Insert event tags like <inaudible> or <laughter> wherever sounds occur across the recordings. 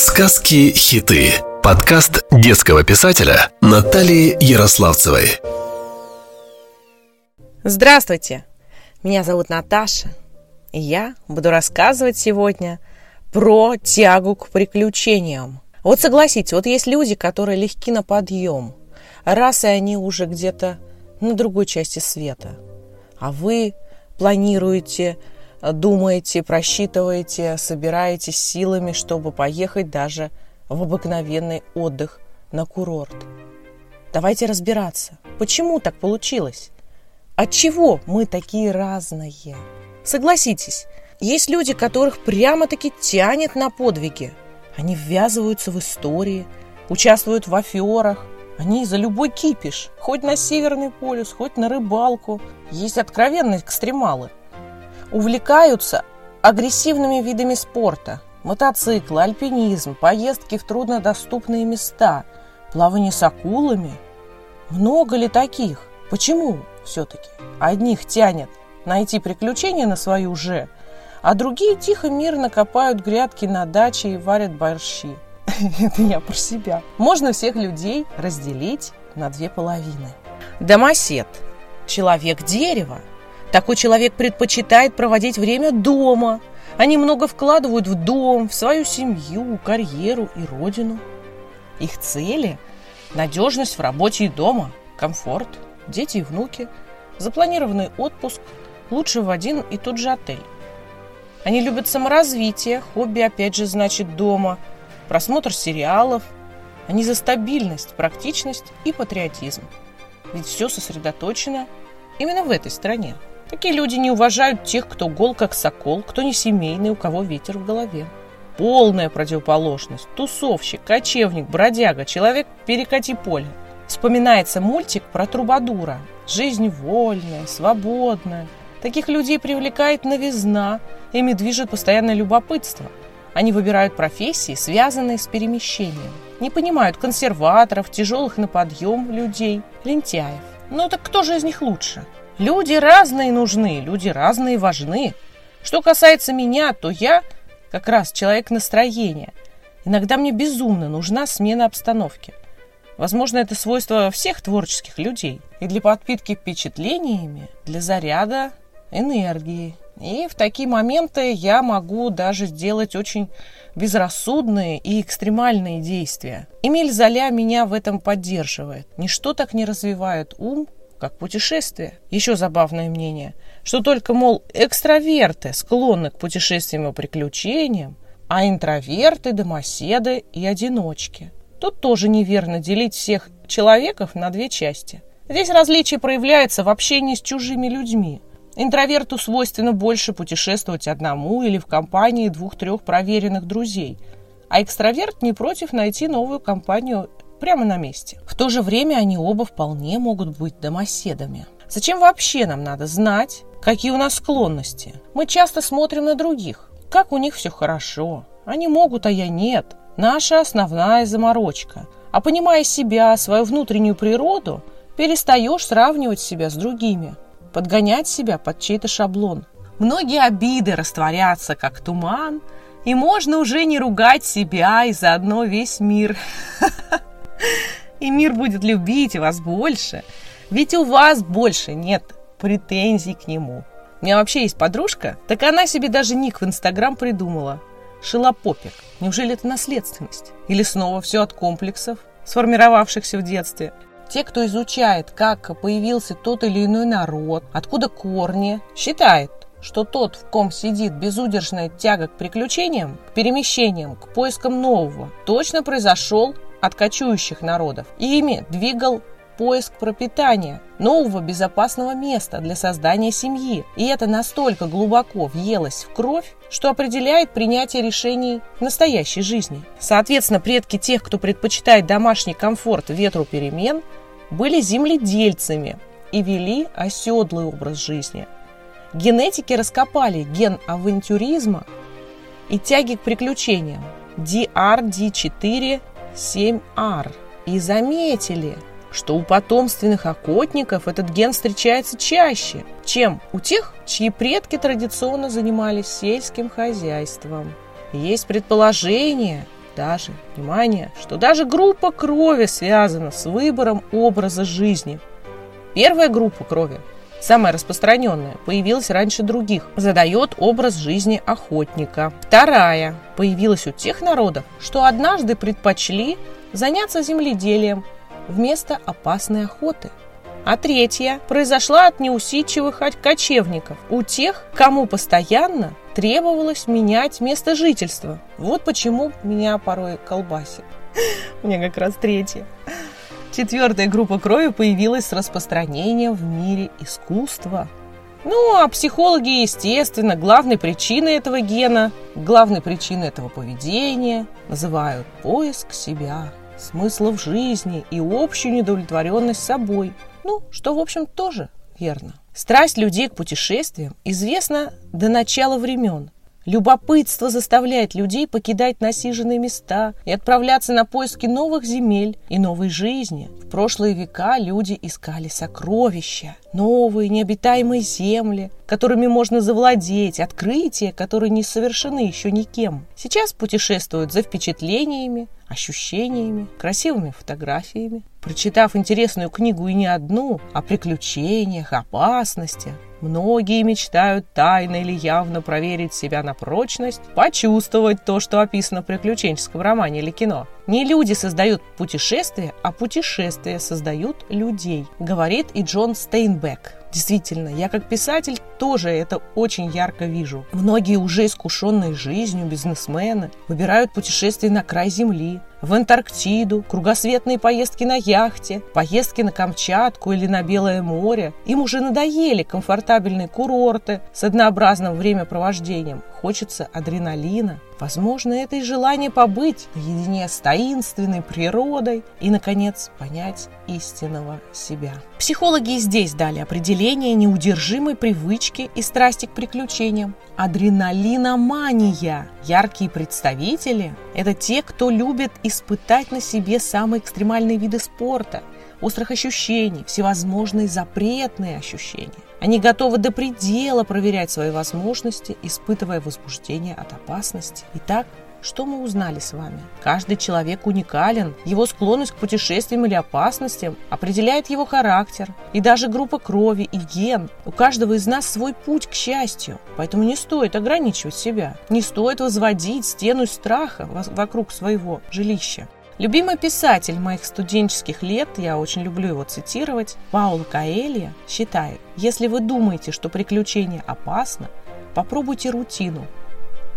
Сказки-хиты. Подкаст детского писателя Натальи Ярославцевой. Здравствуйте! Меня зовут Наташа, и я буду рассказывать сегодня про тягу к приключениям. Вот согласитесь, вот есть люди, которые легки на подъем, раз и они уже где-то на другой части света, а вы планируете думаете, просчитываете, собираетесь силами, чтобы поехать даже в обыкновенный отдых на курорт. Давайте разбираться, почему так получилось? От чего мы такие разные? Согласитесь, есть люди, которых прямо-таки тянет на подвиги. Они ввязываются в истории, участвуют в аферах, они за любой кипиш, хоть на Северный полюс, хоть на рыбалку. Есть откровенные экстремалы увлекаются агрессивными видами спорта. Мотоциклы, альпинизм, поездки в труднодоступные места, плавание с акулами. Много ли таких? Почему все-таки? Одних тянет найти приключения на свою же, а другие тихо мирно копают грядки на даче и варят борщи. <laughs> Это я про себя. Можно всех людей разделить на две половины. Домосед – человек-дерево – такой человек предпочитает проводить время дома. Они много вкладывают в дом, в свою семью, карьеру и родину. Их цели – надежность в работе и дома, комфорт, дети и внуки, запланированный отпуск, лучше в один и тот же отель. Они любят саморазвитие, хобби опять же значит дома, просмотр сериалов. Они за стабильность, практичность и патриотизм. Ведь все сосредоточено именно в этой стране. Такие люди не уважают тех, кто гол как сокол, кто не семейный, у кого ветер в голове. Полная противоположность. Тусовщик, кочевник, бродяга, человек перекати поле. Вспоминается мультик про Трубадура. Жизнь вольная, свободная. Таких людей привлекает новизна, ими движет постоянное любопытство. Они выбирают профессии, связанные с перемещением. Не понимают консерваторов, тяжелых на подъем людей, лентяев. Ну так кто же из них лучше? Люди разные нужны, люди разные важны. Что касается меня, то я как раз человек настроения. Иногда мне безумно нужна смена обстановки. Возможно, это свойство всех творческих людей. И для подпитки впечатлениями, для заряда энергии. И в такие моменты я могу даже сделать очень безрассудные и экстремальные действия. Эмиль Золя меня в этом поддерживает. Ничто так не развивает ум, как путешествие. Еще забавное мнение, что только, мол, экстраверты склонны к путешествиям и приключениям, а интроверты, домоседы и одиночки. Тут тоже неверно делить всех человеков на две части. Здесь различие проявляется в общении с чужими людьми. Интроверту свойственно больше путешествовать одному или в компании двух-трех проверенных друзей, а экстраверт не против найти новую компанию прямо на месте. В то же время они оба вполне могут быть домоседами. Зачем вообще нам надо знать, какие у нас склонности? Мы часто смотрим на других, как у них все хорошо. Они могут, а я нет. Наша основная заморочка. А понимая себя, свою внутреннюю природу, перестаешь сравнивать себя с другими, подгонять себя под чей-то шаблон. Многие обиды растворятся, как туман, и можно уже не ругать себя и заодно весь мир. <laughs> <laughs> И мир будет любить вас больше. Ведь у вас больше нет претензий к нему. У меня вообще есть подружка, так она себе даже ник в Инстаграм придумала. Шилопопик. Неужели это наследственность? Или снова все от комплексов, сформировавшихся в детстве? Те, кто изучает, как появился тот или иной народ, откуда корни, считает, что тот, в ком сидит безудержная тяга к приключениям, к перемещениям, к поискам нового, точно произошел от кочующих народов. Ими двигал поиск пропитания, нового безопасного места для создания семьи. И это настолько глубоко въелось в кровь, что определяет принятие решений в настоящей жизни. Соответственно, предки тех, кто предпочитает домашний комфорт ветру перемен, были земледельцами и вели оседлый образ жизни. Генетики раскопали ген авантюризма и тяги к приключениям DRD4 7R и заметили, что у потомственных охотников этот ген встречается чаще, чем у тех, чьи предки традиционно занимались сельским хозяйством. Есть предположение, даже, внимание, что даже группа крови связана с выбором образа жизни. Первая группа крови, самая распространенная, появилась раньше других, задает образ жизни охотника. Вторая появилась у тех народов, что однажды предпочли заняться земледелием вместо опасной охоты. А третья произошла от неусидчивых кочевников, у тех, кому постоянно требовалось менять место жительства. Вот почему меня порой колбасит. <laughs> Мне как раз третья. Четвертая группа крови появилась с распространением в мире искусства. Ну, а психологи, естественно, главной причиной этого гена, главной причиной этого поведения называют поиск себя, смысла в жизни и общую недовлетворенность собой. Ну, что, в общем, тоже верно. Страсть людей к путешествиям известна до начала времен. Любопытство заставляет людей покидать насиженные места и отправляться на поиски новых земель и новой жизни. В прошлые века люди искали сокровища, новые необитаемые земли, которыми можно завладеть, открытия, которые не совершены еще никем. Сейчас путешествуют за впечатлениями, ощущениями, красивыми фотографиями. Прочитав интересную книгу и не одну, о приключениях, опасностях, Многие мечтают тайно или явно проверить себя на прочность, почувствовать то, что описано в приключенческом романе или кино. Не люди создают путешествия, а путешествия создают людей, говорит и Джон Стейнбек. Действительно, я как писатель тоже это очень ярко вижу. Многие уже искушенные жизнью бизнесмены выбирают путешествия на край земли, в Антарктиду, кругосветные поездки на яхте, поездки на Камчатку или на Белое море. Им уже надоели комфортабельные курорты с однообразным времяпровождением. Хочется адреналина. Возможно, это и желание побыть наедине с таинственной природой и, наконец, понять истинного себя. Психологи и здесь дали определение неудержимой привычки и страсти к приключениям. Адреналиномания. Яркие представители – это те, кто любит испытать на себе самые экстремальные виды спорта, острых ощущений, всевозможные запретные ощущения. Они готовы до предела проверять свои возможности, испытывая возбуждение от опасности. Итак, что мы узнали с вами? Каждый человек уникален. Его склонность к путешествиям или опасностям определяет его характер. И даже группа крови и ген. У каждого из нас свой путь к счастью. Поэтому не стоит ограничивать себя. Не стоит возводить стену страха вокруг своего жилища. Любимый писатель моих студенческих лет, я очень люблю его цитировать, Паул Каэлья, считает, если вы думаете, что приключение опасно, попробуйте рутину.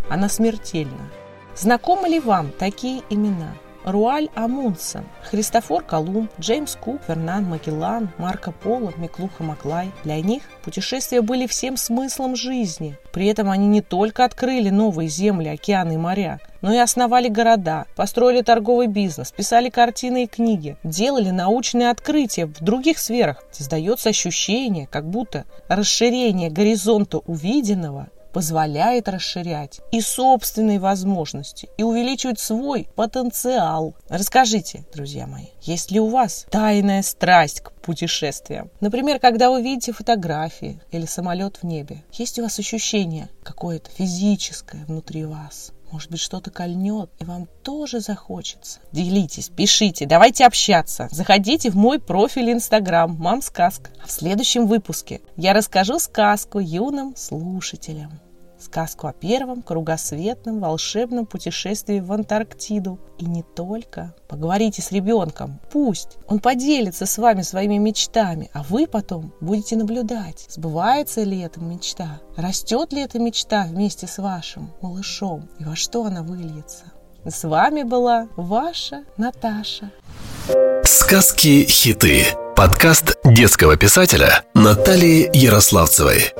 Она смертельна. Знакомы ли вам такие имена? Руаль Амундсен, Христофор Колумб, Джеймс Кук, Фернан Магеллан, Марко Поло, Миклуха Маклай. Для них путешествия были всем смыслом жизни. При этом они не только открыли новые земли, океаны и моря, но и основали города, построили торговый бизнес, писали картины и книги, делали научные открытия в других сферах. Создается ощущение, как будто расширение горизонта увиденного позволяет расширять и собственные возможности, и увеличивать свой потенциал. Расскажите, друзья мои, есть ли у вас тайная страсть к путешествиям? Например, когда вы видите фотографии или самолет в небе, есть у вас ощущение какое-то физическое внутри вас? Может быть, что-то кольнет, и вам тоже захочется. Делитесь, пишите, давайте общаться. Заходите в мой профиль Инстаграм «Мам Сказка». А в следующем выпуске я расскажу сказку юным слушателям. Сказку о первом кругосветном волшебном путешествии в Антарктиду. И не только. Поговорите с ребенком. Пусть он поделится с вами своими мечтами, а вы потом будете наблюдать, сбывается ли эта мечта, растет ли эта мечта вместе с вашим малышом и во что она выльется. С вами была ваша Наташа. Сказки-хиты. Подкаст детского писателя Натальи Ярославцевой.